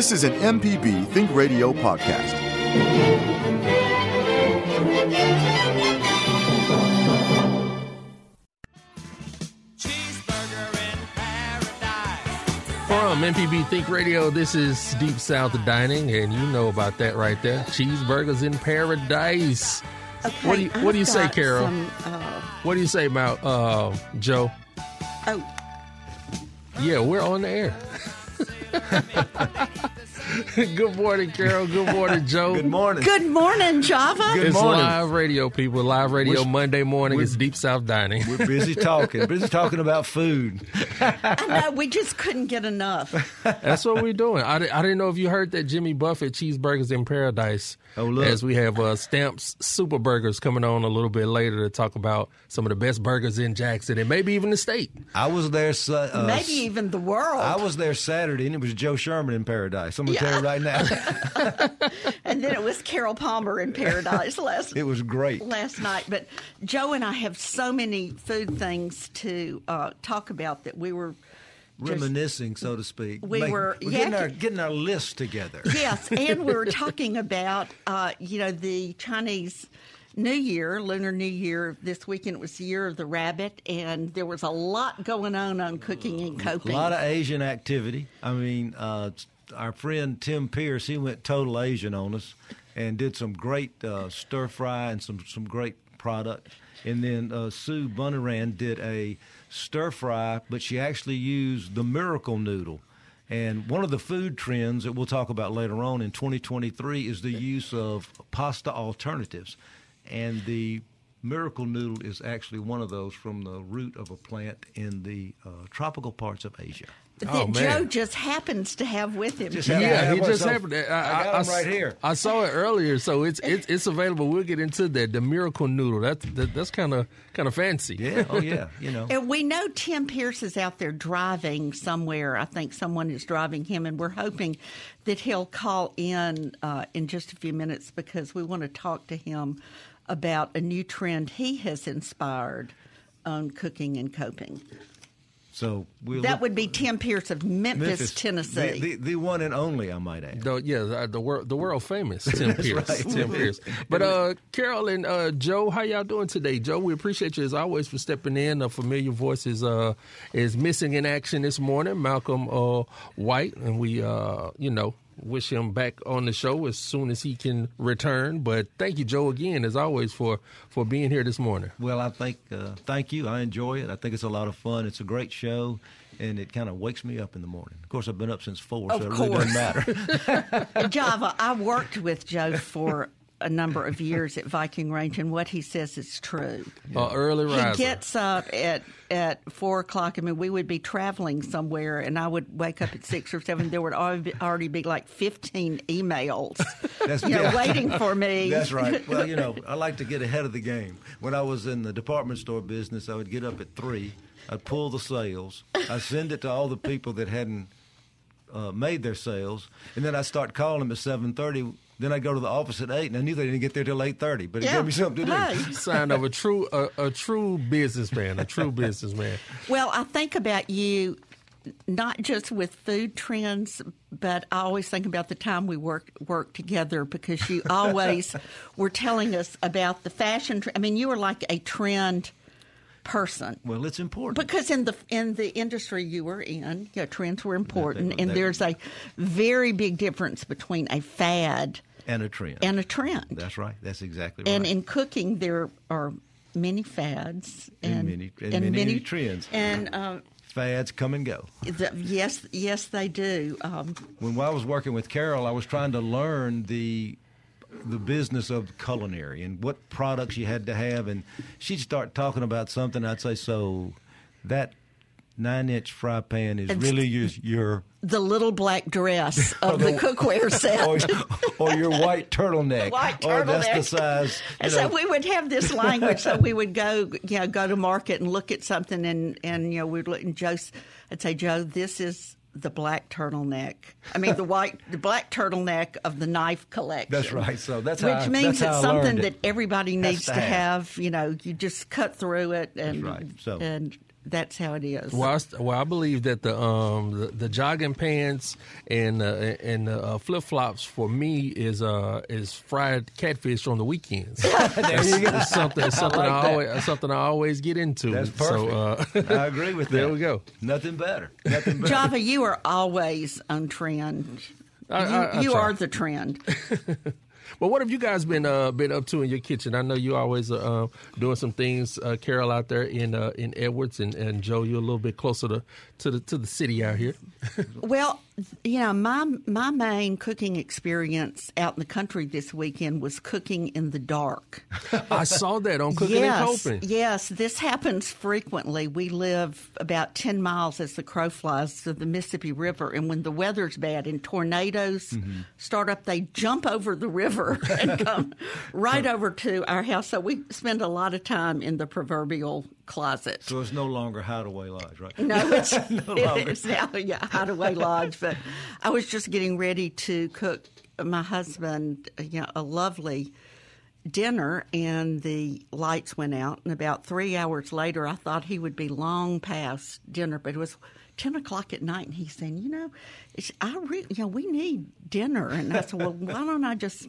This is an MPB Think Radio podcast. Cheeseburger in Paradise. From MPB Think Radio, this is Deep South Dining, and you know about that right there. Cheeseburgers in paradise. Okay, What do you- what do you say, Carol? some, uh, What do you say about uh, Joe? oh, Yeah, we're on the air. Good morning, Carol. Good morning, Joe. Good morning. good morning, Java. Good It's morning. live radio, people. Live radio We're- Monday morning. we're- It's Deep South Dining. We're busy talking. busy talking about food. I know we just couldn't get enough. That's what we're doing. I, I didn't know if you heard that Jimmy Buffett Cheeseburgers in Paradise. Oh, look. As we have uh, Stamps Super Burgers coming on a little bit later to talk about some of the best burgers in Jackson and maybe even the state. I was there. Uh, Maybe even the world. I was there Saturday, and it was Joe Sherman in Paradise. I'm gonna tell you right now, and then it was Carol Palmer in Paradise last it was great. last night. But Joe and I have so many food things to uh, talk about that we were just- Reminiscing, so to speak. We were- we're getting yeah. our getting our list together. Yes, and we were talking about uh, you know the Chinese New Year, Lunar New Year. This weekend it was the year of the rabbit, and there was a lot going on on cooking and coping. A lot of Asian activity. I mean, uh, our friend Tim Pierce, he went total Asian on us and did some great uh, stir fry and some, some great product. And then uh, Sue Bunnaran did a stir fry, but she actually used the miracle noodle. And one of the food trends that we'll talk about later on in 2023 is the use of pasta alternatives. And the miracle noodle is actually one of those from the root of a plant in the uh, tropical parts of Asia. That Oh. Joe just happens to have with him. Just have- Yeah, Yeah, he just happened. I, I got I- him right here. I saw it earlier, so it's it's, it's available. We'll get into that. The miracle noodle. That's that, that's kind of kind of fancy. Yeah, oh yeah, you know. And we know Tim Pierce is out there driving somewhere. I think someone is driving him, and we're hoping that he'll call in uh, in just a few minutes because we want to talk to him about a new trend he has inspired on cooking and coping. So we'll That look- would be Tim Pierce of Memphis, Tennessee. the, the, the one and only, I might add. The, yeah, the, the world the world famous Tim Pierce. right. Tim Pierce. But uh, Carol and uh, Joe, how y'all doing today? Joe, we appreciate you as always for stepping in. A familiar voice is uh is missing in action this morning, Malcolm uh, White, and we uh you know wish him back on the show as soon as he can return. But thank you, Joe, again as always for for being here this morning. Well, I think uh, thank you. I enjoy it. I think it's a lot of fun. It's a great show, and it kind of wakes me up in the morning. Of course, I've been up since four, Of so it really doesn't matter. Java, I worked with Joe for a number of years at Viking Range, and what he says is true. Uh, early riser. He gets up at at four o'clock. I mean, we would be traveling somewhere, and I would wake up at six or seven. There would already be, like fifteen emails, That's- you know, yeah. waiting for me. That's right. Well, you know, I like to get ahead of the game. When I was in the department store business, I would get up at three. I'd pull the sales. I'd send it to all the people that hadn't uh, made their sales, and then I'd start calling them at seven thirty. Then I'd go to the office at eight, and I knew they didn't get there till eight thirty. But it Yeah. gave me something to do. Hey. Sign of a true a, a true businessman, a true businessman. Well, I think about you not just with food trends, but I always think about the time we worked work together because you always were telling us about the fashion. Tr- I mean, you were like a trend person. Well, it's important. Because in the in the industry you were in, yeah, trends were important, they- and they- there's a very big difference between a fad and a trend. and a trend. That's right. That's exactly right. And in cooking, there are many fads And and, many- and many trends. And uh, Fads come and go. the, yes, yes, they do. Um, When I was working with Carol, I was trying to learn the the business of culinary and what products you had to have, and she'd start talking about something. I'd say, "So that nine-inch fry pan is It's- really your your the little black dress of the oh, cookware set. or, or your white turtleneck, White or that's the size." And so we would have this language. So we would go, you know, go to market and look at something, and and you know, we'd look. And Joe, I'd say, Joe, this is the black turtleneck. I mean, the white, the black turtleneck of the knife collection. That's right. So that's which how I- means that's it's something learned that everybody needs to to have. have. You know, you just cut through it, and right. So- and that's how it is. Well, I, well, I believe that the um the, the jogging pants and uh, and uh, flip flops for me is uh is fried catfish on the weekends. there you go. something it's something I, like I that. always something I always get into. That's perfect. So, uh, I agree with that. there we go. Nothing better. Nothing better. Java, you are always on trend. I- you I- I you are the trend. Well, what have you guys been uh, been up to in your kitchen? I know you always uh, um, doing some things, uh, Carol, out there in uh, in Edwards, and, and Joe, you're a little bit closer to, to the to the city out here. Well, you know, my my main cooking experience out in the country this weekend was cooking in the dark. I saw that on Cooking yes, and Coping. yes, this happens frequently. We live about ten miles as the crow flies to the Mississippi River, and when the weather's bad and tornadoes Mm-hmm. start up, they jump over the river and come right over to our house. So we spend a lot of time in the proverbial closet. So it's no longer Hideaway Lodge, right? No, it's, no longer. now yeah, Hideaway Lodge. But I was just getting ready to cook my husband, you know, a lovely dinner, and the lights went out. And about three hours later, I thought he would be long past dinner, but it was. 10 o'clock at night, and he's saying, You know, it's, I re- you know, we need dinner. And I said, Well, why don't I just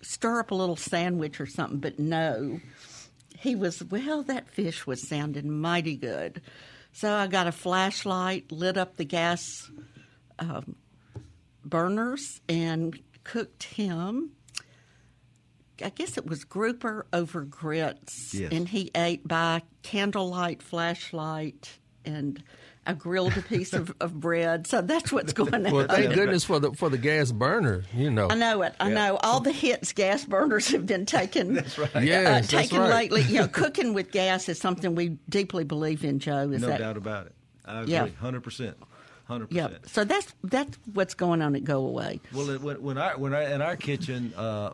stir up a little sandwich or something? But no, he was, well, that fish was sounding mighty good. So I got a flashlight, lit up the gas um, burners, and cooked him. I guess it was grouper over grits. Yes. And he ate by candlelight, flashlight, and I grilled a piece of, of bread. So that's what's going on. Well, thank goodness for the for the gas burner. You know, I know it. I know all the hits gas burners have been taken. That's right. Yes, uh, that's taken right. lately. You know, cooking with gas is something we deeply believe in. Joe, is No that? doubt about it. I agree. Yeah. Hundred percent. Hundred Yeah. percent. So that's that's what's going on at Go Away. Well, it- when, when I when I in our kitchen, uh,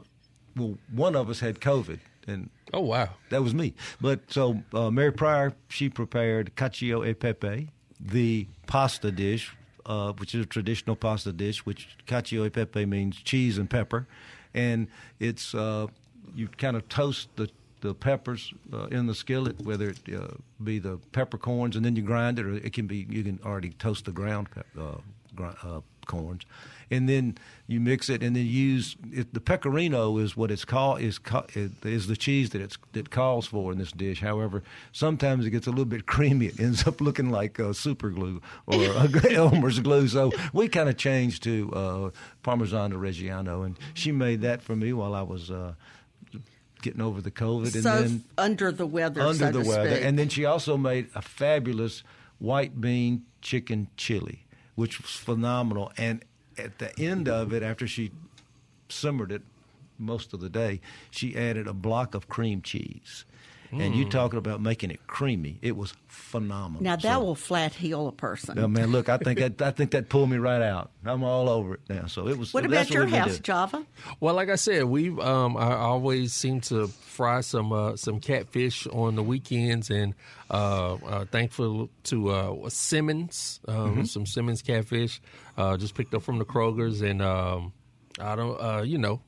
well, one of us had COVID, and Oh wow. that was me. But so uh, Mary Pryor, she prepared cacio e pepe, the pasta dish, uh, which is a traditional pasta dish. Which cacio e pepe means cheese and pepper, and it's uh, you kind of toast the the peppers uh, in the skillet, whether it uh, be the peppercorns, and then you grind it, or it can be you can already toast the ground uh, gri- uh, corns, and then you mix it, and then use it, the pecorino is what it's called is is the cheese that it's that calls for in this dish. However, sometimes it gets a little bit creamy. It ends up looking like uh, super glue or Elmer's glue. So we kind of changed to uh, Parmesan Reggiano, and she made that for me while I was. Uh, Getting over the COVID, and so then under the weather, under so the weather. speak. And then she also made a fabulous white bean chicken chili, which was phenomenal. And at the end of it, after she simmered it most of the day, she added a block of cream cheese. And you talking about making it creamy? It was phenomenal. now that So- will flat heel a person. Oh, man, look, I think that, I think that pulled me right out. I'm all over it now. So it was. what about your we've house. Java? Well, like I said, we um, I always seem to fry some uh, some catfish on the weekends, and uh, uh, thankful to uh, Simmons, um, some Simmons catfish, uh, just picked up from the Krogers, and um, I don't, uh, you know,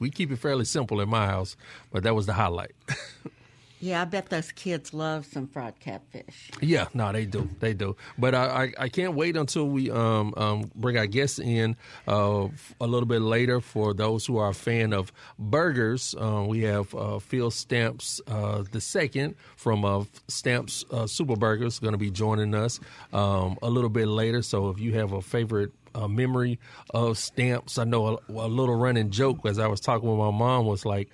we keep it fairly simple in my house, but that was the highlight. Yeah, I bet those kids love some fried catfish. Yeah, no, they do, they do. But I, I, I can't wait until we um, um, bring our guests in uh, a little bit later. For those who are a fan of burgers, uh, we have uh, Phil Stamps uh, the second from uh, Stamps uh, Super Burgers going to be joining us um, a little bit later. So if you have a favorite uh, memory of Stamps, I know a, a little running joke as I was talking with my mom was like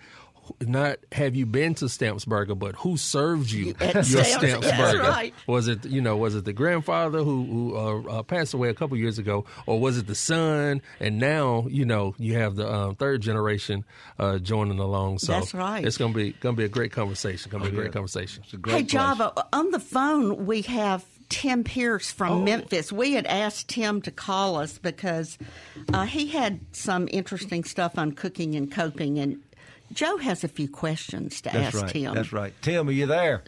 not have you been to Stamps Burger, but who served you At your Stamps, Stamps that's Burger? right. Was it you know was it the grandfather who, who uh, uh, passed away a couple years ago, or was it the son? And now you know you have the um, third generation uh, joining along. So That's right. It's gonna be gonna be a great conversation. Gonna be a yeah. great conversation. It's a great Hey, place. Java, on the phone we have Tim Pierce from Oh. Memphis. We had asked Tim to call us because uh, he had some interesting stuff on cooking and coping, and Joe has a few questions to That's ask right. Tim. That's right. Tim, are you there?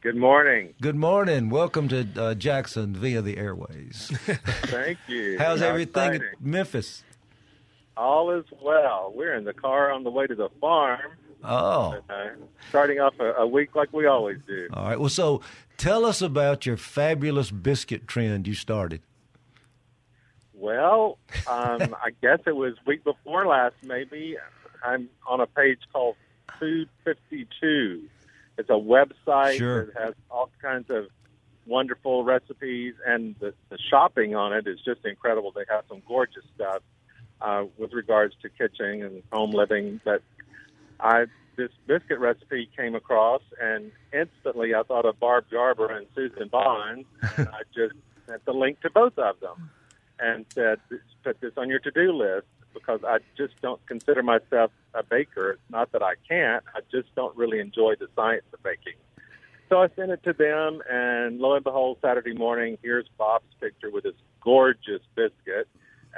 Good morning. Good morning. Welcome to uh, Jackson via the airways. Thank you. How's How everything exciting. at Memphis? All is well. We're in the car on the way to the farm Oh, Uh, starting off a, a week like we always do. all right. Well, so tell us about your fabulous biscuit trend you started. Well, um, I guess it was week before last, maybe. I'm on a page called Food 52. It's a website Sure. that has all kinds of wonderful recipes, and the, the shopping on it is just incredible. They have some gorgeous stuff uh, with regards to kitchen and home living. But I this biscuit recipe came across, and instantly I thought of Barb Garber and Susan Bond, and I just sent the link to both of them and said, put this on your to-do list because I just don't consider myself a baker. It's not that I can't. I just don't really enjoy the science of baking. So I sent it to them, and lo and behold, Saturday morning, here's Bob's picture with his gorgeous biscuit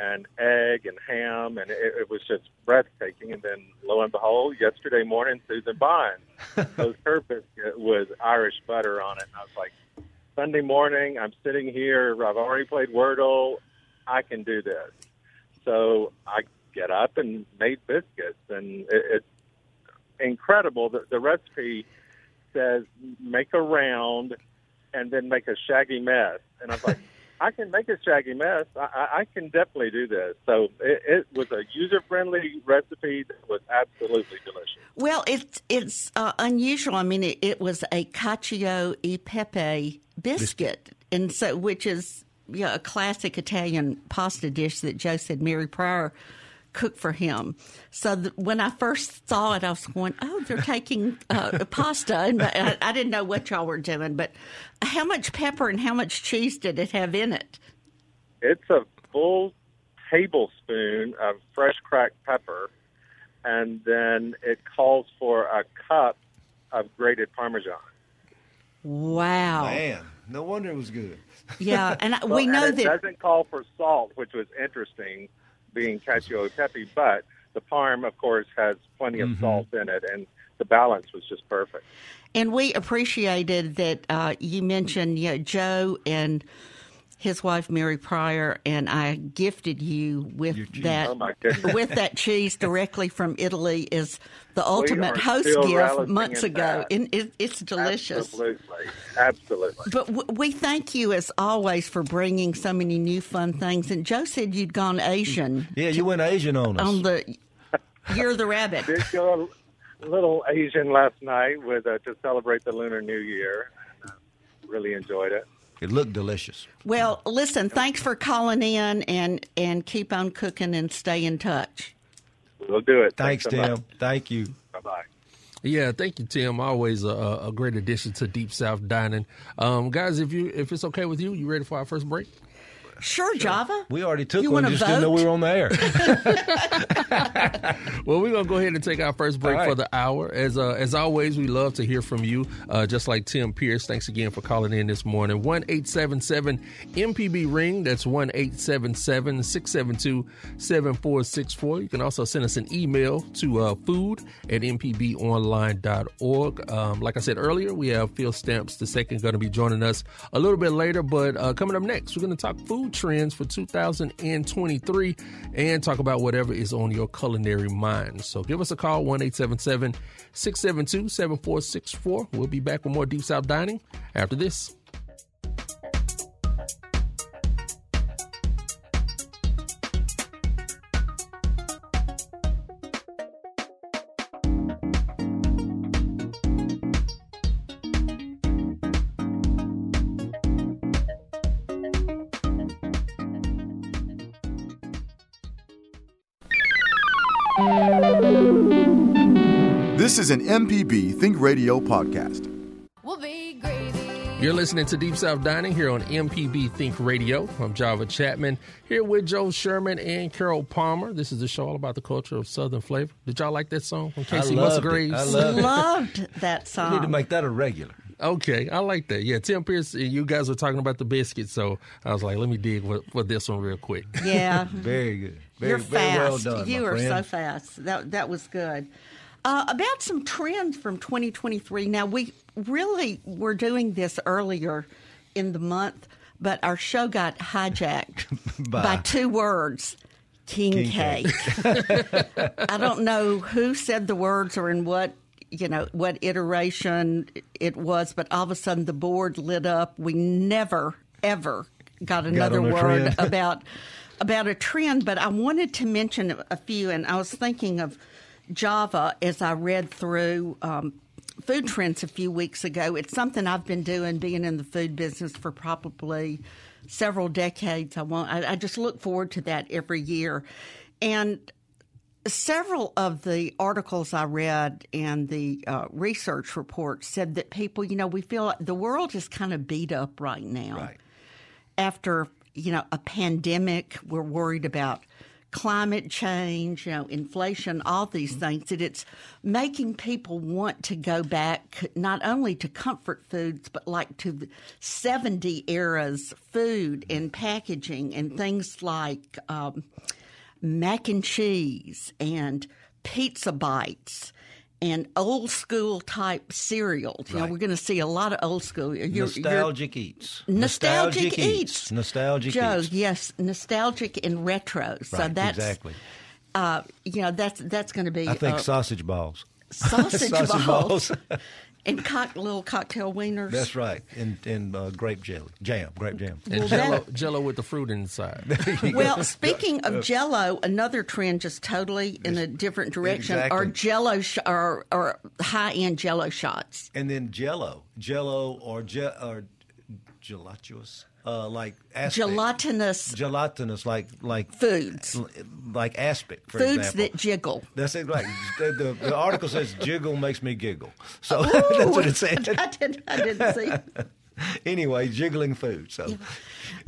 and egg and ham, and it, it was just breathtaking. And then, lo and behold, yesterday morning, Susan Bond posted her biscuit with Irish butter on it, and I was like, Sunday morning, I'm sitting here. I've already played Wordle. I can do this. So I get up and made biscuits, and it, it's incredible. The, the recipe says make a round and then make a shaggy mess, and I was like, I can make a shaggy mess. I, I, can definitely do this. So it, it was a user-friendly recipe that was absolutely delicious. Well, it's it's uh, unusual. I mean, it, it was a cacio e pepe biscuit, and so which is you know, a classic Italian pasta dish that Joe said Mary Pryor cooked for him. So th- when I first saw it, I was going, "Oh, they're taking uh, pasta," and I, I didn't know what y'all were doing. But how much pepper and how much cheese did it have in it? It's a full tablespoon of fresh cracked pepper, and then it calls for a cup of grated Parmesan. Wow! Man, no wonder it was good. Yeah, and Well, we know and it that doesn't call for salt, which was interesting, being cacio e pepe. But the parm, of course, has plenty of salt in it, and the balance was just perfect. And we appreciated that uh, you mentioned you know, Joe and his wife Mary Pryor, and I gifted you with that Oh, with that cheese directly from Italy is the ultimate are host gift months in ago, and it, it's delicious. Absolutely, absolutely. But w- we thank you as always for bringing so many new fun things. And Joe said you'd gone Asian Yeah, you went Asian on us. on the You're the Rabbit. Did go a little Asian last night with uh, to celebrate the Lunar New Year. Uh, really enjoyed it. It looked delicious. Well, listen, thanks for calling in and and keep on cooking and stay in touch. We'll do it. Thanks, so Tim. Thank you. Bye bye. Yeah, thank you, Tim. Always a, a great addition to Deep South Dining, um, guys. If you if it's okay with you, you ready for our first break? Sure, Java. We already took You one, wanna just didn't know vote? we were on the air. Well, we're gonna go ahead and take our first break All right. for the hour. As uh, as always, we love to hear from you. Uh, just like Tim Pierce, thanks again for calling in this morning. One eight seven seven MPB ring. That's one eight seven seven six seven two seven four six four. You can also send us an email to uh, food at mpbonline.org. Um, like I said earlier, we have Phil Stamps the second going to be joining us a little bit later. But uh, coming up next, we're going to talk food trends for 2023 and talk about whatever is on your culinary mind. So give us a call, 1 672 7464. We'll be back with more Deep South Dining after this. An MPB Think Radio podcast. will be gravy. You're listening to Deep South Dining here on MPB Think Radio. I'm Java Chapman here with Joe Sherman and Carol Palmer. This is the show all about the culture of Southern flavor. Did y'all like that song from Kacey loved it. Musgraves? I love it. Loved that song. We need to make that a regular. Okay, I like that. Yeah, Tim Pierce, you guys were talking about the biscuit, so I was like, let me dig for, for this one real quick. Yeah, Very good. Very, you're very well fast. done. you my are so fast. That that was good. Uh, about some trends from 2023. Now we really were doing this earlier in the month, but our show got hijacked By- by two words: king, King cake. cake. I don't know who said the words or in what you know what iteration it was, but all of a sudden the board lit up. We never ever got another a word about about a trend, but I wanted to mention a few, and I was thinking of Java as I read through. Um, Food trends a few weeks ago. It's something I've been doing, being in the food business for probably several decades. I want. I, I just look forward to that every year, and several of the articles I read and the uh, research reports said that people, you know, we feel like the world is kind of beat up right now. Right. After, you know, a pandemic, we're worried about climate change, you know, inflation, all these things, that it's making people want to go back not only to comfort foods, but like to the 70 eras food and packaging and things like um, mac and cheese and pizza bites and old school type cereals. You know, we're going to see a lot of old school. You're- you're- Nostalgic eats. Nostalgic eats. Nostalgic Joe, eats. yes, nostalgic and retro. So that's exactly. uh, you know that's that's going to be I think uh, sausage balls. sausage, sausage balls, balls. and cock, little cocktail wieners. That's right. And and uh, grape jelly, jam, grape jam. And Well, jello, that- jello with the fruit inside. Well, speaking of Jello, another trend just totally in a different direction are Jello sh- or, or high end Jello shots. And then Jello, Jello or ge- or gelatinous, uh, like aspic. Gelatinous gelatinous, like like foods, like aspic, for foods example. that jiggle. That's it, right. The, the, the article says jiggle makes me giggle. So that's what it said. I didn't, I didn't see. anyway, jiggling food. So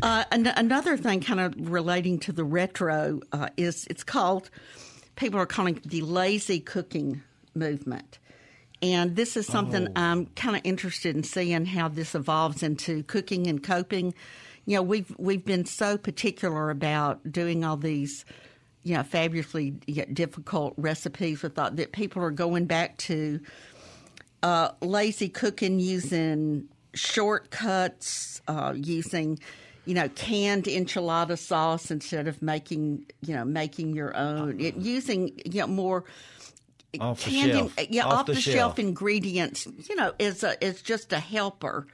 Uh, an- another thing, kind of relating to the retro, uh, is it's called. People are calling it the lazy cooking movement, and this is something I'm kind of interested in seeing how this evolves into cooking and coping. You know, we've we've been so particular about doing all these, you know, fabulously yet difficult recipes. We thought that people are going back to uh, lazy cooking using shortcuts, uh, using you know canned enchilada sauce instead of making you know making your own. It, using you know more off the canned, shelf, yeah, off, off, the, shelf. ingredients. You know, is a, is just a helper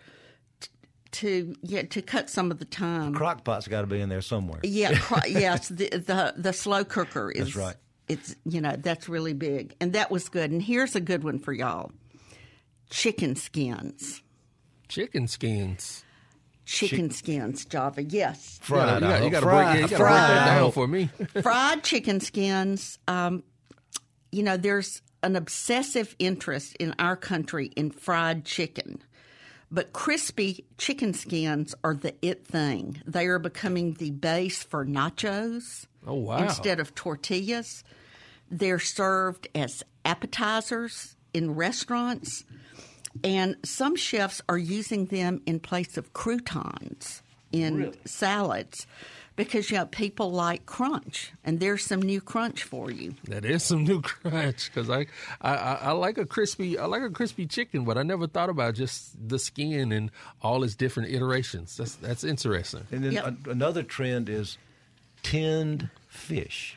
t- to yeah to cut some of the time. crock pot's got to be in there somewhere. Yeah, cro- yes, the, the the slow cooker is That's right. It's you know that's really big, and that was good. And here's a good one for y'all: chicken skins. Chicken skins. Chicken skins, Java. Yes, You gotta, Fried, you you gotta break, yeah, Fried, break that fried. down for me. fried chicken skins. Um, you know, there's an obsessive interest in our country in fried chicken. But crispy chicken skins are the it thing. They are becoming the base for nachos Oh wow! instead of tortillas. They're served as appetizers in restaurants, and some chefs are using them in place of croutons in salads because you know people like crunch, and there's some new crunch for you. That is some new crunch because I, I I I like a crispy I like a crispy chicken, but I never thought about just the skin and all its different iterations. That's that's interesting. And then Yep. a- another trend is tinned fish.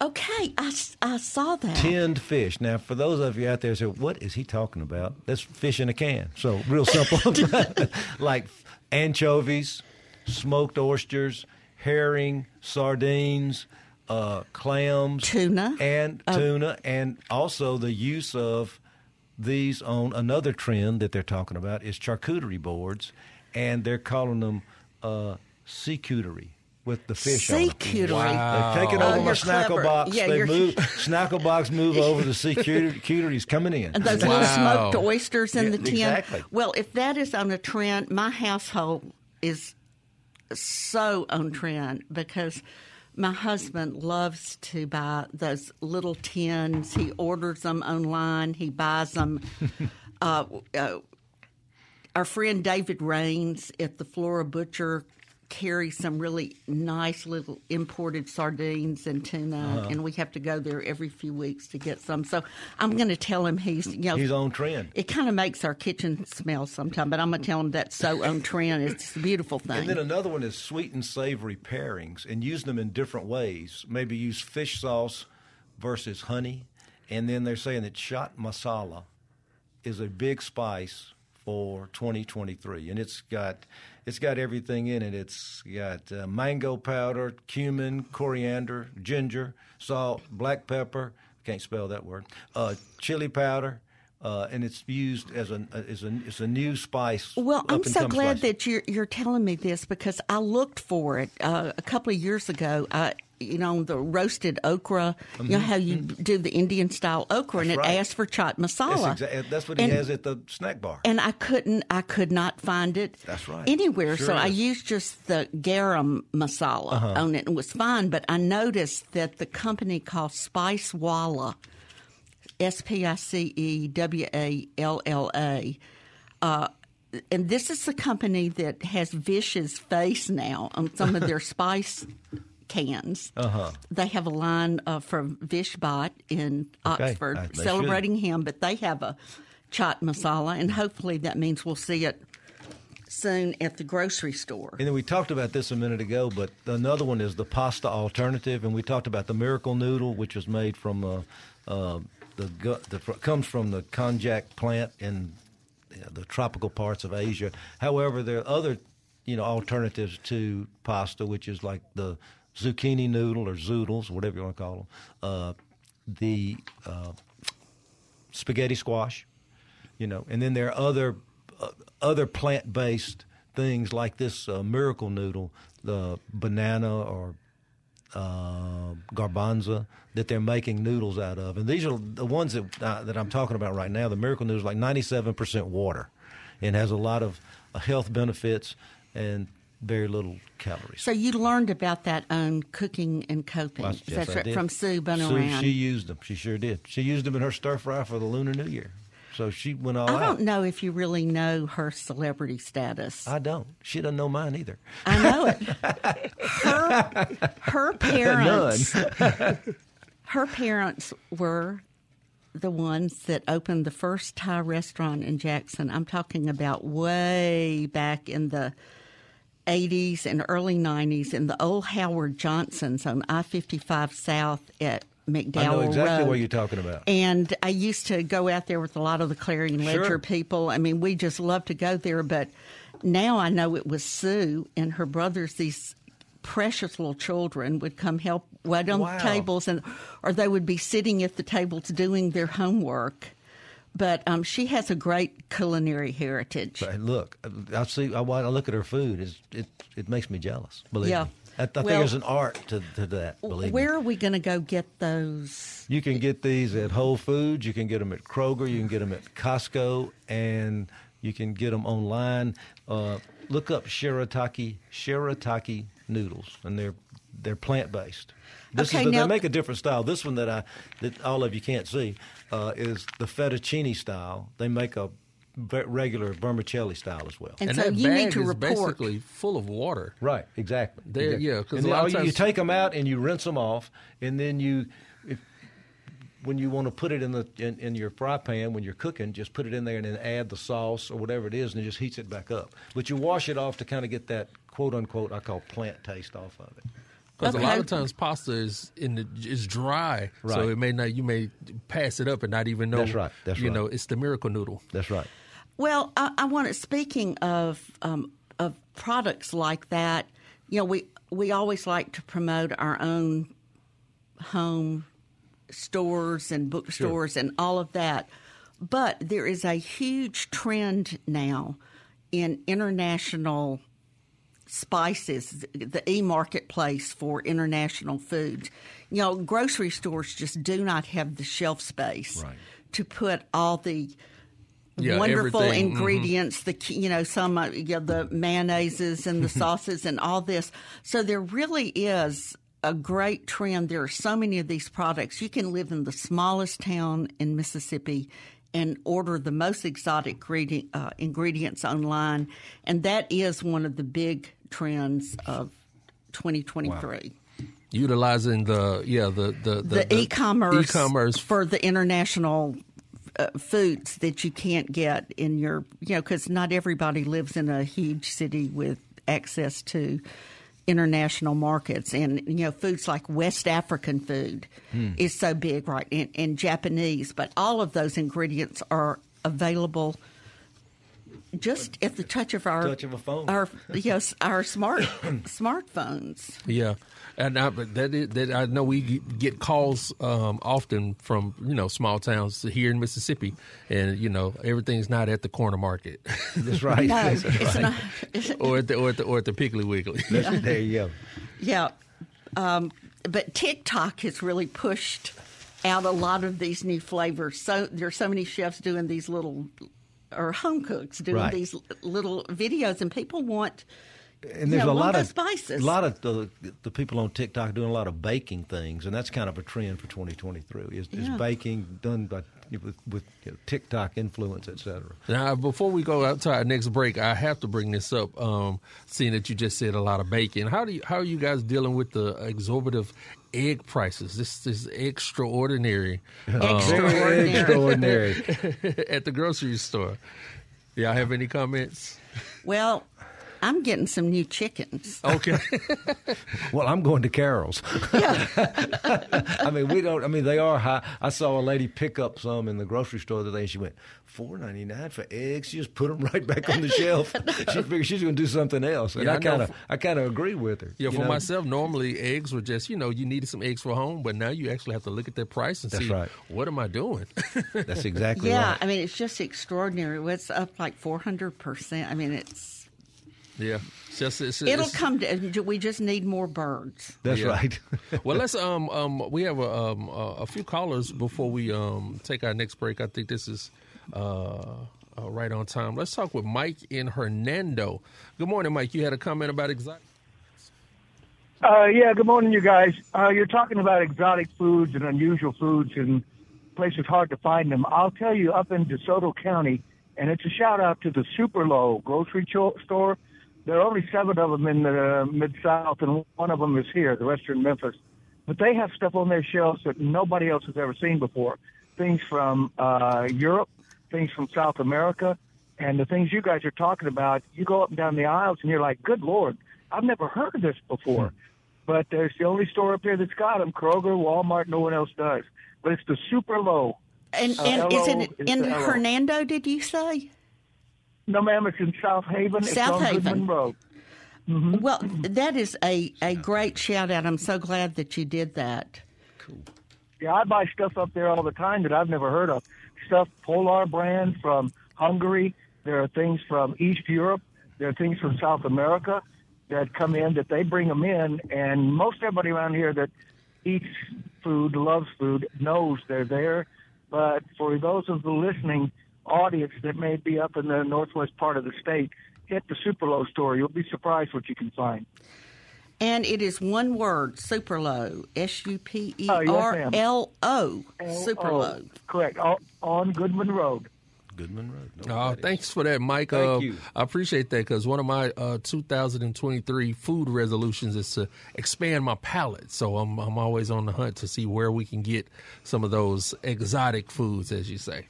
Okay, I, I saw that. Tinned fish. Now, for those of you out there who say, what is he talking about? That's fish in a can. So, real simple. like anchovies, smoked oysters, herring, sardines, uh, clams, Tuna. and tuna, and also the use of these on another trend that they're talking about is charcuterie boards, and they're calling them uh, seacouterie with the fish on them. Seacouterie. Wow. They've taken Oh, over my you're snackle clever. box. Yeah, they you're- move snackle box move over the sea cuter- cuterie's coming in. And those Wow. little smoked oysters in Yeah, the tin. exactly. Well, if that is on a trend, my household is so on trend because my husband loves to buy those little tins. He orders them online. He buys them. uh, uh, our friend David Rains at the Flora Butcher carry some really nice little imported sardines and tuna, Uh-huh. and we have to go there every few weeks to get some. So I'm going to tell him he's you know He's on trend. It kind of makes our kitchen smell sometimes, but I'm going to tell him that's so on trend. It's a beautiful thing. And then another one is sweet and savory pairings, and use them in different ways. Maybe use fish sauce versus honey, and then they're saying that chaat masala is a big spice for 2023, and it's got it's got everything in it. It's got uh, mango powder, cumin, coriander, ginger, salt, black pepper. Can't spell that word. Uh, chili powder. Uh, and it's used as a as a as a new spice. Well, I'm so glad spice. that you're you're telling me this because I looked for it uh, a couple of years ago. I, you know, the roasted okra. You know how you do the Indian style okra, and Mm-hmm. It right. asks for chaat That's, masala. exa- that's what he has at the snack bar. and I couldn't I could not find it That's right. anywhere. Sure so I is. Uh-huh. used just the garam masala on it and it was fine. But I noticed that the company called Spice Walla, S P I C E W A L L A. Uh, and this is the company that has Vish's face now on some of their spice cans. Uh-huh. They have a line uh, from Vish Bhatt in Okay. Oxford Uh, they celebrating him, but they have a chaat masala, and hopefully that means we'll see it soon at the grocery store. And then we talked about this a minute ago, but another one is the pasta alternative, and we talked about the miracle noodle, which is made from uh, uh, the, the comes from the konjac plant in uh, the tropical parts of Asia. However, there are other you know alternatives to pasta, which is like the zucchini noodle or zoodles, whatever you want to call them. Uh, the uh, spaghetti squash, you know, and then there are other uh, other plant based things like this uh, miracle noodle, the banana or uh, garbanzo that they're making noodles out of, and these are the ones that uh, that I'm talking about right now. The miracle noodle is like 97 percent water, and has a lot of health benefits and very little calories. So you learned about that on cooking and coping. Well, yes, right? from Sue Sue, she used them. She sure did. She used them in her stir fry for the Lunar New Year. So she went all I out. don't know if you really know her celebrity status. I don't. She doesn't know mine either. I know it. Her, her parents, her parents were the ones that opened the first Thai restaurant in Jackson. I'm talking about way back in the 80s and early 90s in the old Howard Johnson's on I 55 South at McDowell I know exactly Road. what you're talking about. And I used to go out there with a lot of the Clarion Ledger Sure. people. I mean, we just loved to go there. But now I know it was Sue and her brothers, these precious little children, would come help wait on Wow. the tables, and or they would be sitting at the tables doing their homework. But um, she has a great culinary heritage. But look, I see. I, I look at her food. It's, it it makes me jealous. Believe Yeah. me. I, I think there's an art to, to that. Believe Where me. are we going to go get those? You can get these at Whole Foods. You can get them at Kroger. You can get them at Costco, and you can get them online. Uh, look up shirataki shirataki noodles, and they're they're plant based. This Okay, is the, now- they make a different style. This one that I that all of you can't see uh, is the fettuccine style. They make a regular vermicelli style as well. And, And so that you bag need to is report. basically full of water. Right, exactly. There- Exactly. yeah, 'cause And a lot of you, you take them out and you rinse them off, and then you, if, when you want to put it in the in, in your fry pan when you're cooking, just put it in there and then add the sauce or whatever it is, and it just heats it back up. But you wash it off to kind of get that quote unquote I call plant taste off of it. Because a lot of times pasta is in the is dry, so it may not. You may pass it up and not even know. That's right, that's you right. know, it's the miracle noodle. That's right. Well, I, I want. Speaking of um, of products like that, you know, we we always like to promote our own home stores and bookstores and all of that. But there is a huge trend now in international spices, the e marketplace for international foods. You know, grocery stores just do not have the shelf space Right. to put all the Yeah, wonderful everything, mhm. ingredients, the you know some uh, you know, the mayonnaises and the sauces and all this. So there really is a great trend. There are so many of these products. You can live in the smallest town in Mississippi and order the most exotic ingredient, uh, ingredients online, and that is one of the big trends of 2023. Utilizing the yeah the the The, e-commerce, e-commerce for the international uh, foods that you can't get in your you know because not everybody lives in a huge city with access to international markets. And you know foods like West African food is so big right and, and Japanese but all of those ingredients are available just at the touch of our Touch of a phone. our yes our smart smartphones Yeah, and I, that is, that I know we get- get calls um, often from you know small towns here in Mississippi, and you know everything's not at the corner market That's right. no That's it's right. not it's, or at the or at the or at the Piggly Wiggly. That's- there you go. Yeah. Um, but TikTok has really pushed out a lot of these new flavors. So there's so many chefs doing these little, or home cooks doing Right. these little videos, and people want. and you there's know, a lot of spices. a lot of the, the people on TikTok doing a lot of baking things, and that's kind of a trend for 2023. Is, is baking done by with, with you know, TikTok influence, et cetera. Now, before we go out to our next break, I have to bring this up. Um, seeing that you just said a lot of bacon, how do you, how are you guys dealing with the exorbitant egg prices? This is extraordinary Extraordinary. extraordinary. at the grocery store. Y'all have any comments? Well, I'm getting some new chickens. Okay. Well, I'm going to Carol's. Yeah. I mean, we don't. I mean, they are high. I saw a lady pick up some in the grocery store the other day. and She went four ninety nine for eggs. She just put them right back on the shelf. She figured she's going to do something else, and Yeah, I I kind of, I kind of agree with her. Yeah, you for know? myself, normally eggs were just, you know, you needed some eggs for home, but now you actually have to look at their price and That's see right. what am I doing? That's exactly right. Yeah, right. I mean it's just extraordinary. It's up like 400 percent. I mean it's yeah, it's just it's, it'll it's- come to. We just need more birds. That's Yeah. right. well, let's um um we have a um a a few callers before we um take our next break. I think this is uh, uh right on time. Let's talk with Mike in Hernando. Good morning, Mike. You had a comment about exotic. Uh, yeah, good morning, you guys. Uh, you're talking about exotic foods and unusual foods and places hard to find them. I'll tell you, up in DeSoto County, and it's a shout out to the Superlo grocery cho- store. There are only seven of them in the uh, Mid South, and one of them is here, the Western Memphis. But they have stuff on their shelves that nobody else has ever seen before. Things from uh, Europe, things from South America, and the things you guys are talking about. You go up and down the aisles, and you're like, "Good Lord, I've never heard of this before." but there's the only store up here that's got them. Kroger, Walmart, no one else does. But it's the Superlo. And, Uh, and is LO it is in the Hernando? Did you say? No, ma'am, it's in Southaven. It's South on Haven. Goodman Road. Mm-hmm. Well, mm-hmm. that is a, a great shout out. I'm so glad that you did that. Yeah, I buy stuff up there all the time that I've never heard of. Stuff Polar brand from Hungary. There are things from East Europe. There are things from South America that come in that they bring them in, and most everybody around here that eats food, loves food, knows they're there. But for those of the listening audience that may be up in the northwest part of the state, hit the Superlo store. You'll be surprised what you can find. And it is one word, Superlo. S U P E yes, R ma'am. L O. Super Oh, low. Correct. On- On Goodman Road. Goodman Road. No, Oh, thanks for that, Mike. Thank uh, you. I appreciate that because one of my uh, 2023 food resolutions is to expand my palate. So I'm I'm always on the hunt to see where we can get some of those exotic foods, as you say.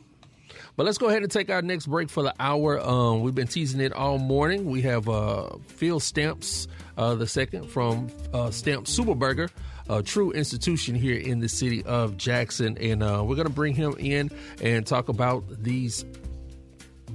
But let's go ahead and take our next break for the hour. Um, we've been teasing it all morning. We have uh, Phil Stamps uh, the second from uh, Stamp Superburger, a true institution here in the city of Jackson, and uh, we're going to bring him in and talk about these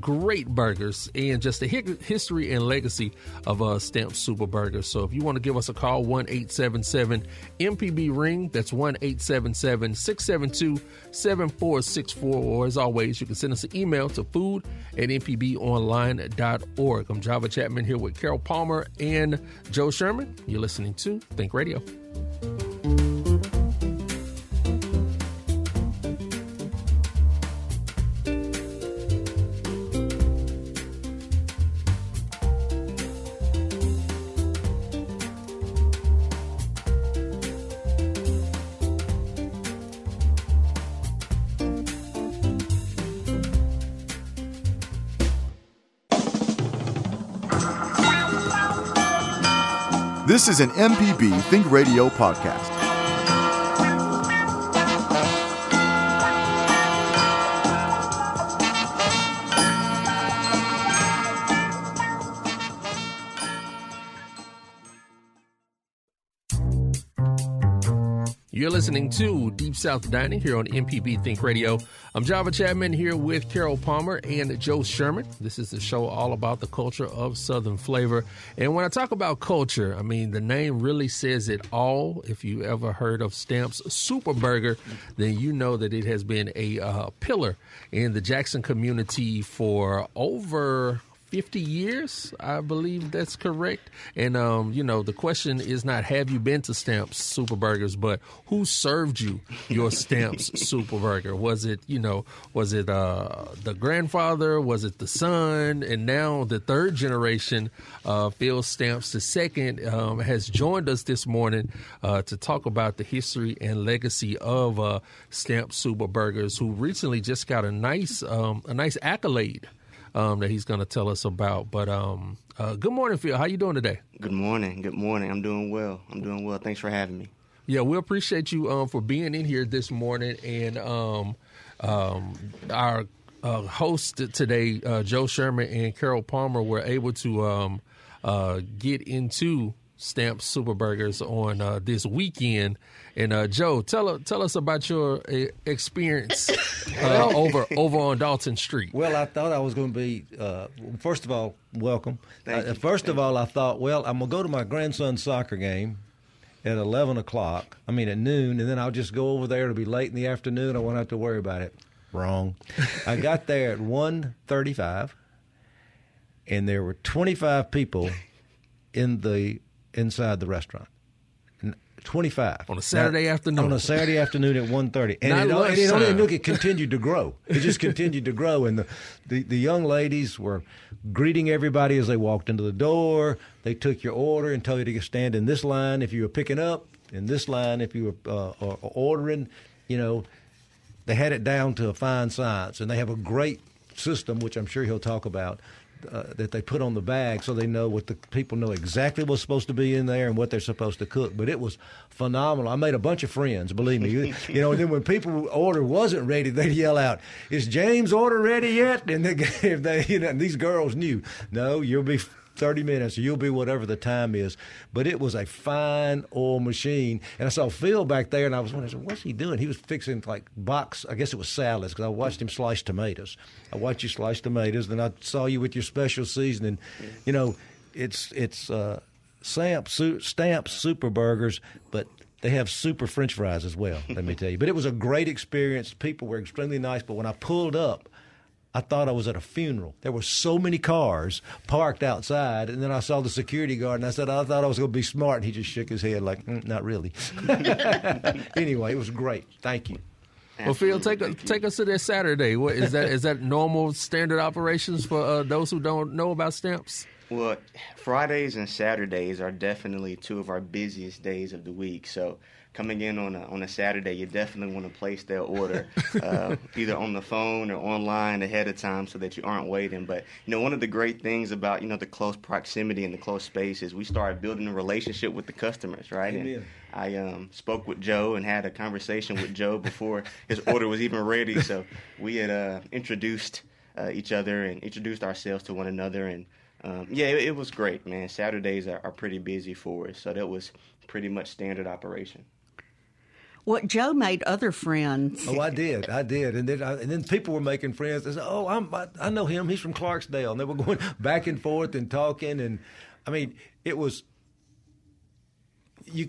great burgers and just the history and legacy of uh, Stamp Super Burgers. So if you want to give us a call, 1 877 MPB Ring, that's 1 877 672 7464. Or as always, you can send us an email to food at mpbonline.org. I'm Java Chapman here with Carol Palmer and Joe Sherman. You're listening to Think Radio. Is an MPB Think Radio podcast. You're listening to Deep South Dining here on MPB Think Radio. I'm Java Chapman here with Carol Palmer and Joe Sherman. This is the show all about the culture of Southern flavor. And when I talk about culture, I mean the name really says it all. If you ever heard of Stamps Super Burger, then you know that it has been a uh, pillar in the Jackson community for over 50 years. I believe that's correct. And, um, you know, the question is not have you been to Stamps Super Burgers, but who served you your Stamps Super Burger? Was it, you know, was it uh, the grandfather? Was it the son? And now the third generation, uh, Phil Stamps II, um, has joined us this morning uh, to talk about the history and legacy of uh, Stamps Super Burgers, who recently just got a nice, um, a nice accolade um, that he's going to tell us about. But um, uh, good morning, Phil. How you doing today? Good morning. Good morning. I'm doing well. I'm doing well. Thanks for having me. Yeah, we appreciate you um, for being in here this morning. And um, um, our uh, host today, uh, Joe Sherman and Carol Palmer, were able to um, uh, get into Stamp Super Burgers on uh, this weekend. And uh, Joe, tell tell us about your uh, experience uh, over over on Dalton Street. Well, I thought I was going to be. Uh, first of all, welcome. Thank Uh, you. First Thank of all, I thought, well, I'm gonna go to my grandson's soccer game at 11 o'clock. I mean at noon, and then I'll just go over there. It'll be late in the afternoon. I won't have to worry about it. Wrong. I got there at 1:35, and there were 25 people in the inside the restaurant. 25 On a Saturday Now, afternoon. On a Saturday afternoon at 1.30. And Not it, it only look, it continued to grow. It just continued to grow. And the, the, the young ladies were greeting everybody as they walked into the door. They took your order and told you to stand in this line if you were picking up, in this line if you were uh, or- or ordering. You know, they had it down to a fine science. And they have a great system, which I'm sure he'll talk about, uh, that they put on the bag so they know what the people know exactly what's supposed to be in there and what they're supposed to cook. But it was phenomenal. I made a bunch of friends, believe me. You, you know, and then when people order wasn't ready, they'd yell out, "Is James' order ready yet?" And they, if they, you know, these girls knew, no, you'll be. 30 minutes, or you'll be whatever the time is. But it was a fine oil machine. And I saw Phil back there, and I was wondering, what's he doing? He was fixing like box, I guess it was salads, because I watched him slice tomatoes. I watched you slice tomatoes, then I saw you with your special seasoning. You know, it's it's uh, Stamp, su- Stamp Super Burgers, but they have super French fries as well, let me tell you. But it was a great experience. People were extremely nice. But when I pulled up, I thought I was at a funeral. There were so many cars parked outside, and then I saw the security guard, and I said, I thought I was going to be smart, and he just shook his head like, mm, not really. anyway, it was great. Thank you. Well, Phil, take Absolutely. Thank you. take us to that Saturday. What is that? Is that normal standard operations for uh, those who don't know about stamps? Well, Fridays and Saturdays are definitely two of our busiest days of the week. So coming in on a on a Saturday, you definitely want to place their order uh, either on the phone or online ahead of time so that you aren't waiting. But you know, one of the great things about you know the close proximity and the close space is we started building a relationship with the customers, right? Amen. And I um, spoke with Joe and had a conversation with Joe before his order was even ready. So we had uh, introduced uh, each other and introduced ourselves to one another. And um, yeah, it, it was great, man. Saturdays are, are pretty busy for us, so that was pretty much standard operation. What Joe made other friends. Oh, I did, I did, and then I, and then people were making friends. They said, "Oh, I'm, I, I know him. He's from Clarksdale." And they were going back and forth and talking, and I mean, it was you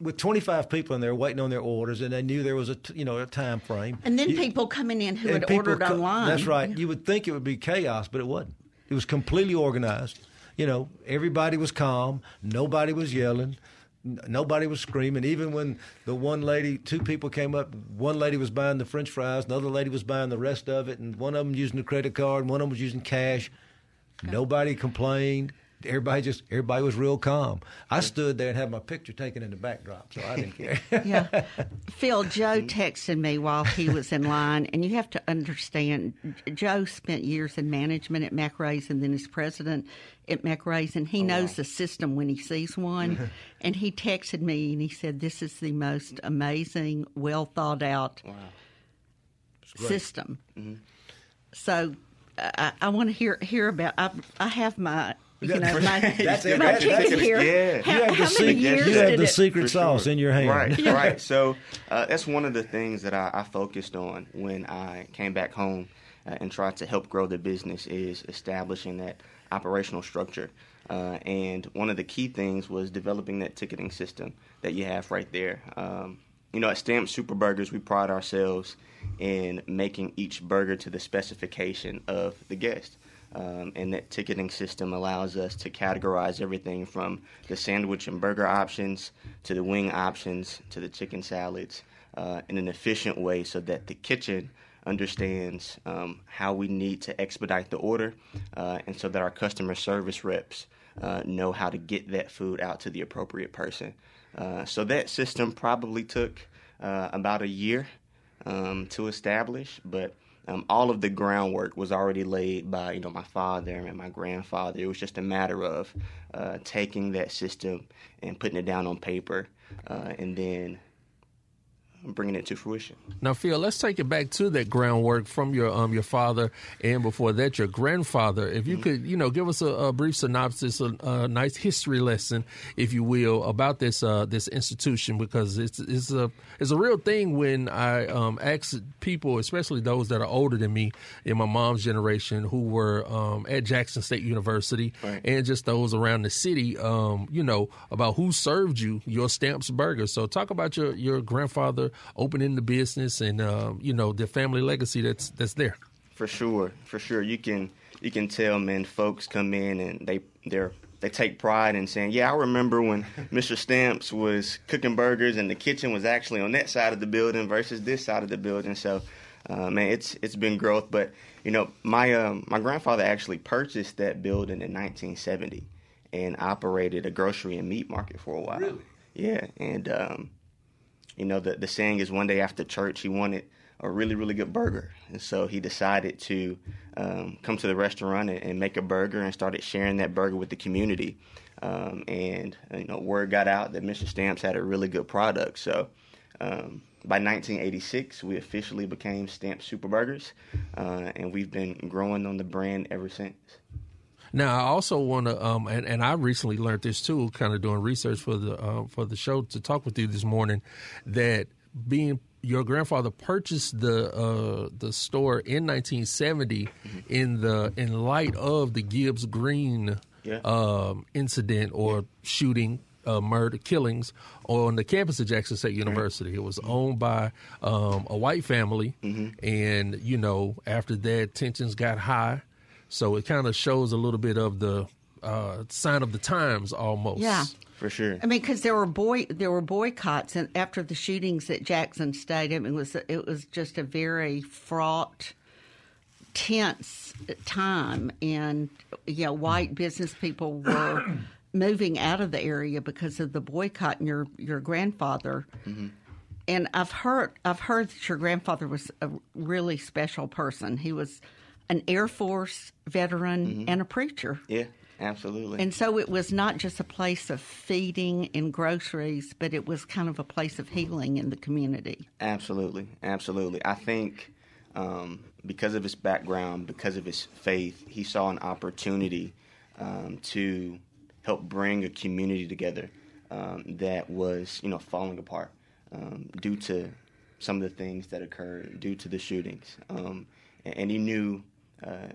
with 25 people in there waiting on their orders, and they knew there was a you know a time frame. And then You- people coming in who had ordered co- online. That's right. You would think it would be chaos, but it wasn't. It was completely organized. You know, everybody was calm. Nobody was yelling. Nobody was screaming. Even when the one lady, two people came up, one lady was buying the French fries, another lady was buying the rest of it, and one of them using a credit card, and one of them was using cash. Nobody complained. Everybody just everybody was real calm. I stood there and had my picture taken in the backdrop, so I didn't care. yeah. Phil, Joe texted me while he was in line, and you have to understand, Joe spent years in management at McRae's and then as president at McRae's, and he oh, knows the system when he sees one. and he texted me and he said, This is the most amazing, well thought out system. Mm-hmm. So uh, I, I want to hear hear about. I, I have my you know my, That's my That's- ticket that's- here. yeah. How, You have the how secret- years you have the secret For sauce sure. in your hand. Right, right. So uh, that's one of the things that I, I focused on when I came back home uh, and tried to help grow the business is establishing that operational structure. Uh, and one of the key things was developing that ticketing system that you have right there. Um, you know, at Stamp Super Burgers, we pride ourselves in making each burger to the specification of the guest. Um, and that ticketing system allows us to categorize everything from the sandwich and burger options to the wing options to the chicken salads uh, in an efficient way so that the kitchen understands um, how we need to expedite the order uh, and so that our customer service reps uh, know how to get that food out to the appropriate person. Uh, so that system probably took uh, about a year um, to establish, but um, all of the groundwork was already laid by you know my father and my grandfather. It was just a matter of uh, taking that system and putting it down on paper, uh, and then bringing it to fruition. Now, Phil, let's take it back to that groundwork from your um your father and before that your grandfather. If you could, you know, give us a, a brief synopsis, a, a nice history lesson, if you will, about this uh this institution because it's it's a it's a real thing when I um ask people, especially those that are older than me in my mom's generation who were um at Jackson State University Right. and just those around the city, um, you know, about who served you your Stamps burger. So talk about your your grandfather opening the business and um, you know the family legacy that's that's there. For sure, for sure. You can you can tell, man. Folks come in and they they're they take pride in saying, "Yeah, I remember when Mr. Stamps was cooking burgers and the kitchen was actually on that side of the building versus this side of the building." So, uh, man, it's it's been growth. But you know, my um, my grandfather actually purchased that building in 1970 and operated a grocery and meat market for a while. Really? Yeah, and um, you know, the the saying is one day after church he wanted a really really good burger, and so he decided to um, come to the restaurant and, and make a burger and started sharing that burger with the community. Um, and uh, you know, word got out that Mr. Stamps had a really good product. So um, by 1986, we officially became Stamps Super Burgers, uh, and we've been growing on the brand ever since. Now, I also want to, um, and, and I recently learned this too, kind of doing research for the uh, for the show to talk with you this morning, that being your grandfather purchased the uh, the store in 1970 in the in light of the Gibbs Green Yeah. um, incident or shooting. Uh, murder killings on the campus of Jackson State University. It was owned by um, a white family, and you know after that tensions got high, so it kind of shows a little bit of the uh, sign of the times almost. Yeah. For sure. I mean, because there were boy there were boycotts, and after the shootings at Jackson Stadium, it was it was just a very fraught, tense time, and you know, white business people were moving out of the area because of the boycott. And your your grandfather, and I've heard I've heard that your grandfather was a really special person. He was an Air Force veteran and a preacher. Yeah, absolutely. And so it was not just a place of feeding and groceries, but it was kind of a place of healing in the community. Absolutely, absolutely. I think um, because of his background, because of his faith, he saw an opportunity um, to help bring a community together um, that was, you know, falling apart um, due to some of the things that occurred, due to the shootings. Um, and, and he knew uh,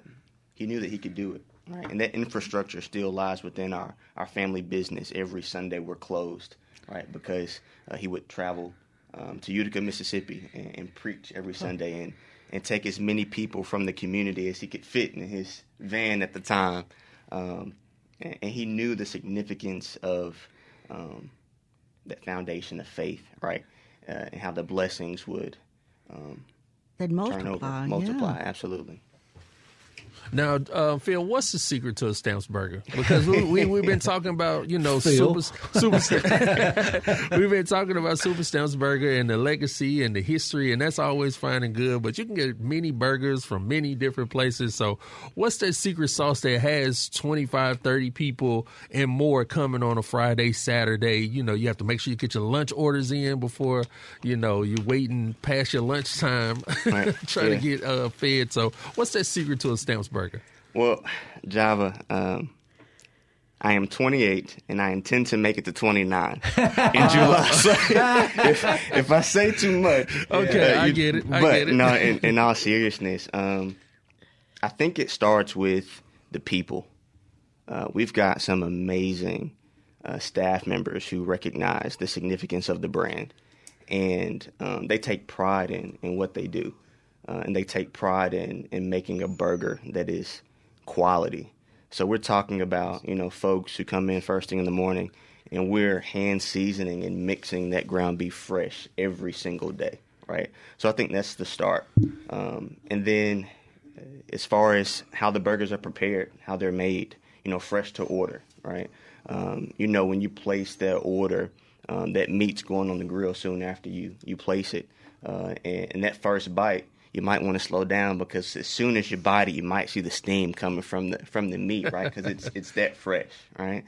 he knew that he could do it. Right, and that infrastructure still lies within our, our family business. Every Sunday we're closed, right, because uh, he would travel um, to Utica, Mississippi, and, and preach every Sunday, and and take as many people from the community as he could fit in his van at the time. Um, and, and he knew the significance of um, that foundation of faith, right, uh, and how the blessings would um, They'd multiply. over, multiply. Yeah. Absolutely. Now, uh, Phil, what's the secret to a Stamps burger? Because we, we we've been talking about you know Phil. super super. we've been talking about Super Stamps burger and the legacy and the history, and that's always fine and good. But you can get many burgers from many different places. So, what's that secret sauce that has 25, 30 people and more coming on a Friday, Saturday? You know, you have to make sure you get your lunch orders in before you know you're waiting past your lunchtime, Right. trying Yeah. to get uh, fed. So, what's that secret to a Stamps burger? Well, Java, um, I am 28 and I intend to make it to 29 in July. So if, if I say too much, Okay, uh, I you- get it. I but get it. no, in, in all seriousness, um, I think it starts with the people. Uh, we've got some amazing uh, staff members who recognize the significance of the brand, and um, they take pride in, in what they do, uh, and they take pride in in making a burger that is quality. So we're talking about you know folks who come in first thing in the morning, and we're hand seasoning and mixing that ground beef fresh every single day, right? So I think that's the start, um, and then uh, as far as how the burgers are prepared, how they're made, you know, fresh to order, right? Um, you know, when you place that order, um, that meat's going on the grill soon after you you place it, uh, and, and that first bite, you might want to slow down because as soon as you bite it, you might see the steam coming from the from the meat, right? Because it's it's that fresh, right?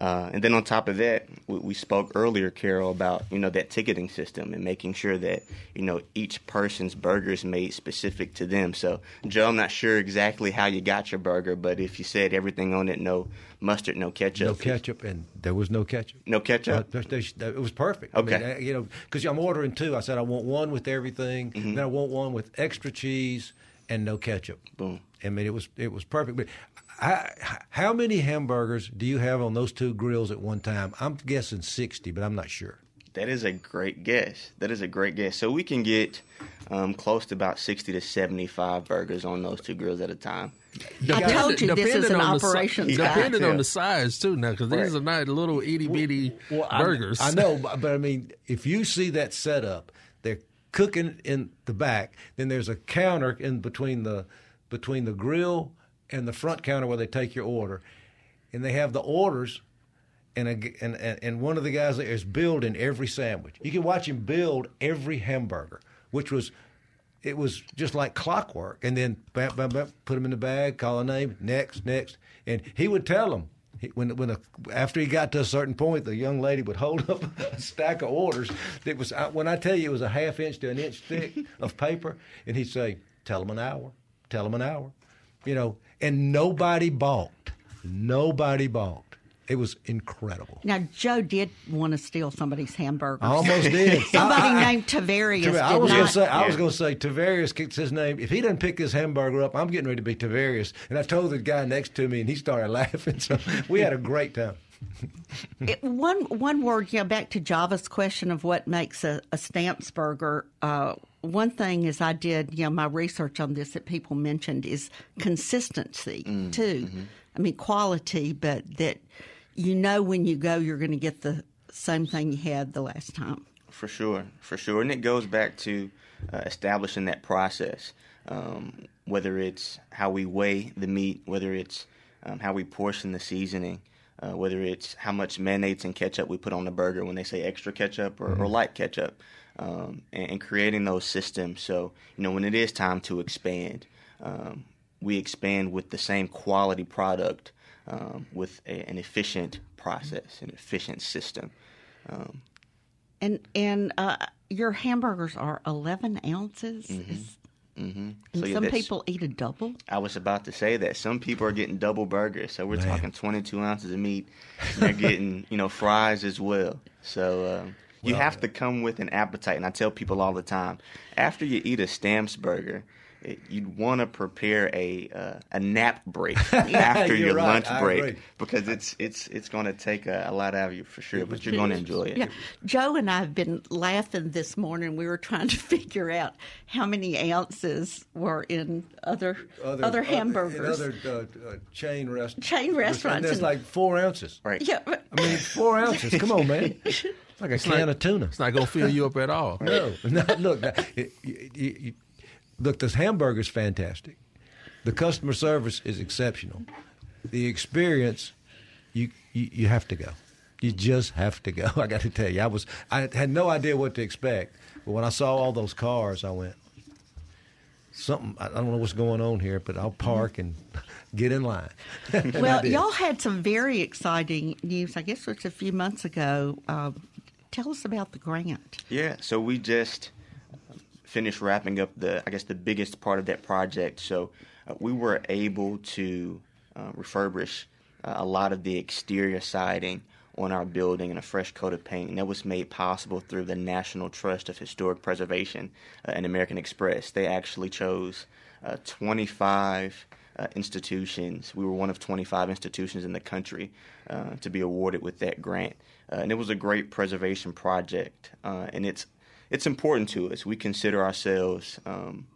Uh, and then on top of that, we, we spoke earlier, Carol, about you know that ticketing system and making sure that you know each person's burger is made specific to them. So, Joe, I'm not sure exactly how you got your burger, but if you said everything on it, no mustard, no ketchup, No ketchup, and there was no ketchup. no ketchup. Uh, it was perfect. Okay. I mean, you know, because I'm ordering two. I said I want one with everything, Mm-hmm. then I want one with extra cheese and no ketchup. Boom. I mean, it was it was perfect. But how, how many hamburgers do you have on those two grills at one time? I'm guessing sixty, but I'm not sure. That is a great guess. That is a great guess. So we can get um, close to about 60 to 75 burgers on those two grills at a time. I told you this is an operation. si- Depending on the size too, now because these Right. are not little itty bitty I- burgers. I, know, but, but I mean, if you see that setup, they're cooking in the back. Then there's a counter in between the between the grill and the front counter where they take your order, and they have the orders. And, a, and and one of the guys there is building every sandwich. You can watch him build every hamburger, which was it was just like clockwork. And then bam, bam, bam, put them in the bag, call a name, next, next, and he would tell them when when a, after he got to a certain point, the young lady would hold up a stack of orders. That was when I tell you it was a half inch to an inch thick of paper, and he'd say, "Tell them an hour, tell them an hour," you know, and nobody balked. Nobody balked. It was incredible. Now, Joe did want to steal somebody's hamburger. I almost did. Somebody I- I- named Tavarius I was going to say, I was going to say, Tavarius kicks his name. If he doesn't pick this hamburger up, I'm getting ready to be Tavarius. And I told the guy next to me, and he started laughing. So we had a great time. It- one one word, yeah. Back to Java's question of what makes a, a Stamps burger. Uh, one thing is I did, you know, my research on this that people mentioned is consistency too. I mean quality, but that you know when you go you're going to get the same thing you had the last time. For sure, for sure, and it goes back to uh, establishing that process. Um, whether it's how we weigh the meat, whether it's um, how we portion the seasoning, uh, whether it's how much mayonnaise and ketchup we put on the burger when they say extra ketchup or, or light ketchup, um, and, and creating those systems. So you know when it is time to expand, um, we expand with the same quality product, um, with a, an efficient process, an efficient system. Um, And and uh, your hamburgers are 11 ounces. Is- hmm And So, yeah, some that's- people eat a double. I was about to say that some people are getting double burgers, so we're Man. talking 22 ounces of meat. And they're getting, you know, fries as well. So um, you Well, have to come with an appetite. And I tell people all the time, after you eat a Stamps burger, it, you'd want to prepare a uh, a nap break after your right. lunch I break agree. because it's it's it's going to take a, a lot out of you for sure, but you're going to enjoy it. Yeah, Joe and I have been laughing this morning. We were trying to figure out how many ounces were in other other, other hamburgers. Other uh, uh, chain restaurants. Chain restaurants And there's and- like four ounces. Right. yeah, but- I mean, four ounces. Come on, man. It's like a can of tuna. It's not gonna fill you up at all. No, no look, now, it, you, you, you- look. This hamburger's fantastic, The customer service is exceptional. The experience, you you, you have to go. You just have to go. I got to tell you, I was I had no idea what to expect, but when I saw all those cars, I went, something. I don't know what's going on here, but I'll park and get in line. Well, y'all had some very exciting news. I guess it was a few months ago. Uh, tell us about the grant. Yeah, so we just finished wrapping up the, I guess, the biggest part of that project. So uh, we were able to uh, refurbish uh, a lot of the exterior siding on our building in a fresh coat of paint, and that was made possible through the National Trust of Historic Preservation uh, and American Express. They actually chose uh, 25 uh, institutions. We were one of 25 institutions in the country uh, to be awarded with that grant, uh, and it was a great preservation project. Uh, and it's it's important to us. We consider ourselves um,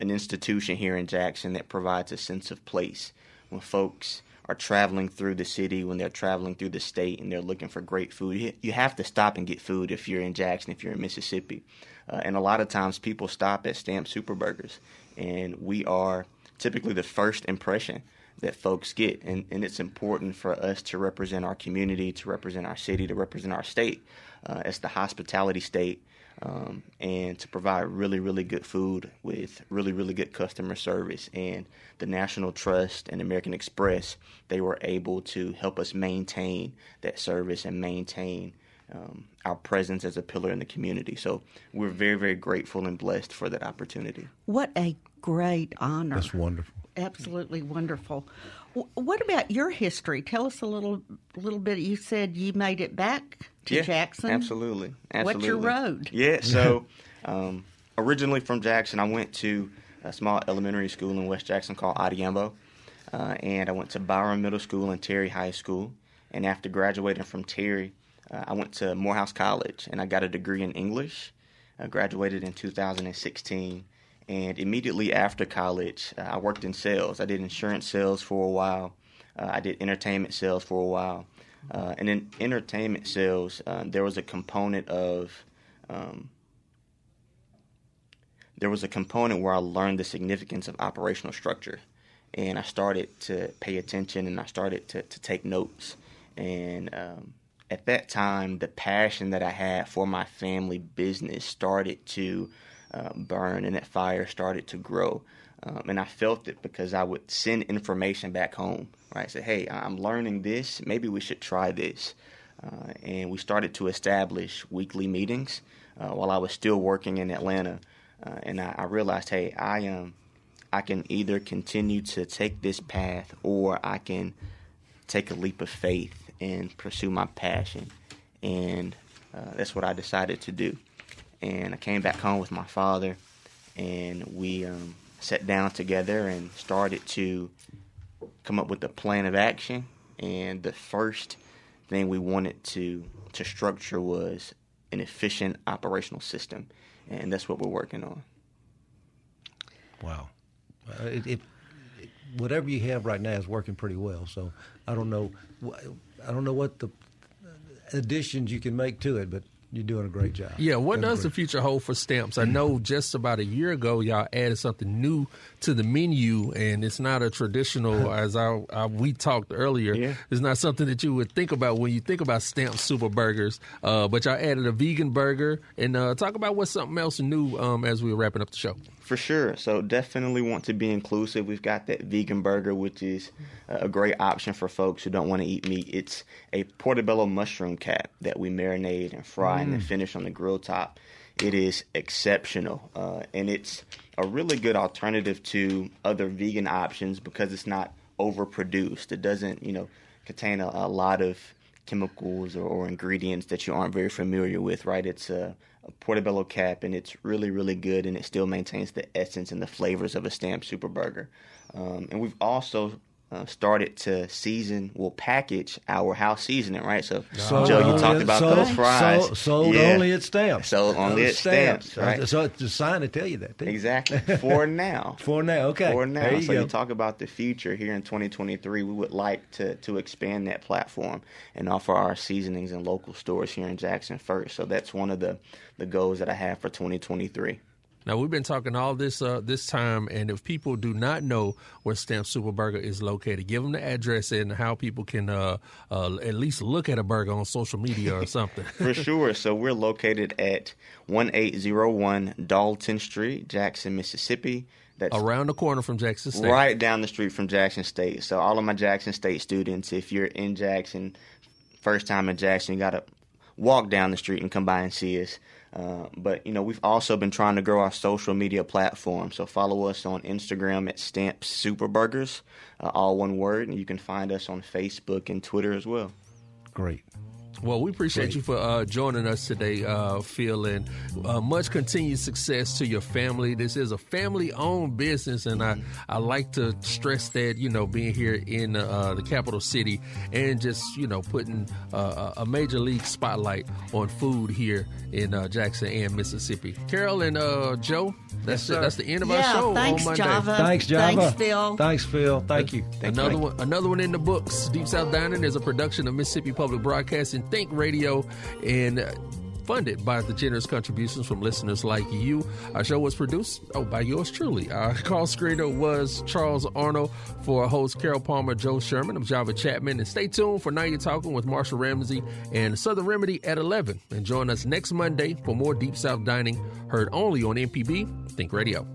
an institution here in Jackson that provides a sense of place when folks are traveling through the city, when they're traveling through the state, and they're looking for great food. You, have to stop and get food if you're in Jackson, if you're in Mississippi. Uh, and a lot of times people stop at Stamp Superburgers, and we are typically the first impression that folks get. And, and it's important for us to represent our community, to represent our city, to represent our state uh, as the hospitality state um, and to provide really, really good food with really, really good customer service. And the National Trust and American Express, they were able to help us maintain that service and maintain um, our presence as a pillar in the community. So we're very, very grateful and blessed for that opportunity. What a great honor! That's wonderful. Absolutely wonderful. What about your history? Tell us a little, little bit. You said you made it back to yeah, Jackson. Absolutely. absolutely. What's your road? Yeah, so um, originally from Jackson, I went to a small elementary school in West Jackson called Adiambo. Uh, and I went to Byron Middle School and Terry High School. And after graduating from Terry, uh, I went to Morehouse College and I got a degree in English. I graduated in 2016. And immediately after college, uh, I worked in sales. I did insurance sales for a while. Uh, I did entertainment sales for a while. Uh, and in entertainment sales, uh, there was a component of um, there was a component where I learned the significance of operational structure, and I started to pay attention and I started to, to take notes. And um, at that time, the passion that I had for my family business started to uh, burn, and that fire started to grow. Um, and I felt it because I would send information back home. Right, say, "Hey, I'm learning this. Maybe we should try this." Uh, and we started to establish weekly meetings uh, while I was still working in Atlanta. Uh, and I, I realized, hey, I. Um, I can either continue to take this path, or I can take a leap of faith and pursue my passion. And uh, that's what I decided to do. And I came back home with my father, and we um, sat down together and started to come up with a plan of action. And the first thing we wanted to to structure was an efficient operational system, and that's what we're working on. Wow. Uh, it, it, it, whatever you have right now is working pretty well. So I don't know. I don't know what the additions you can make to it, but you're doing a great job. Yeah, what Doing does the future hold for stamps? I know just about a year ago, y'all added something new to the menu, and it's not a traditional, as I, I we talked earlier. Yeah. It's not something that you would think about when you think about stamp super burgers. Uh, but y'all added a vegan burger, and uh, talk about what's something else new um, as we were wrapping up the show. For sure. So definitely want to be inclusive. We've got that vegan burger, which is a great option for folks who don't want to eat meat. It's a portobello mushroom cap that we marinate and fry and then finish on the grill top. It is exceptional, uh, and it's a really good alternative to other vegan options because it's not overproduced. It doesn't, you know, contain a, a lot of chemicals or, or ingredients that you aren't very familiar with, right? It's a, a portobello cap, and it's really, really good, and it still maintains the essence and the flavors of a Stamp Super Burger. Um, and we've also uh, started to season, will package our house seasoning, right? So, Sold Joe, you talked about sold- those fries. Sold, sold Yeah. only at stamps. Sold only at Stamps, right? So it's a sign to tell you that. too. Exactly. For now. For now, okay. For now. There you so go. you talk about the future here in 2023. We would like to to expand that platform and offer our seasonings in local stores here in Jackson first. So that's one of the the goals that I have for 2023. Now we've been talking all this uh, this time, and if people do not know where Stamp Super Burger is located, give them the address and how people can uh, uh, at least look at a burger on social media or something. For sure. So we're located at 1801 Dalton Street, Jackson, Mississippi. That's Around the corner from Jackson State. right down the street from Jackson State. So all of my Jackson State students, if you're in Jackson, first time in Jackson, you got to walk down the street and come by and see us. Uh, but you know, we've also been trying to grow our social media platform. So follow us on Instagram at Stamp Super Burgers, uh, all one word, and you can find us on Facebook and Twitter as well. Great. Well, we appreciate you for uh, joining us today, uh, Phil, and uh, much continued success to your family. This is a family-owned business, and I, I like to stress that you know being here in uh, the capital city and just you know putting uh, a major league spotlight on food here in uh, Jackson and Mississippi. Carol and uh, Joe, that's Yes, it. That's the end of our yeah, show thanks, on Monday. Java. Thanks, Java. Thanks, Phil. Thanks, Phil. Thank you. another one, another one in the books. Deep South Dining is a production of Mississippi Public Broadcasting, Think Radio, and funded by the generous contributions from listeners like you. Our show was produced oh by yours truly. Our call screener was Charles Arnold. For host Carol Palmer, Joe Sherman, I'm Java Chapman, and stay tuned for Now You're Talking with Marshall Ramsey and Southern Remedy at 11. And join us next Monday for more Deep South Dining, heard only on MPB Think Radio.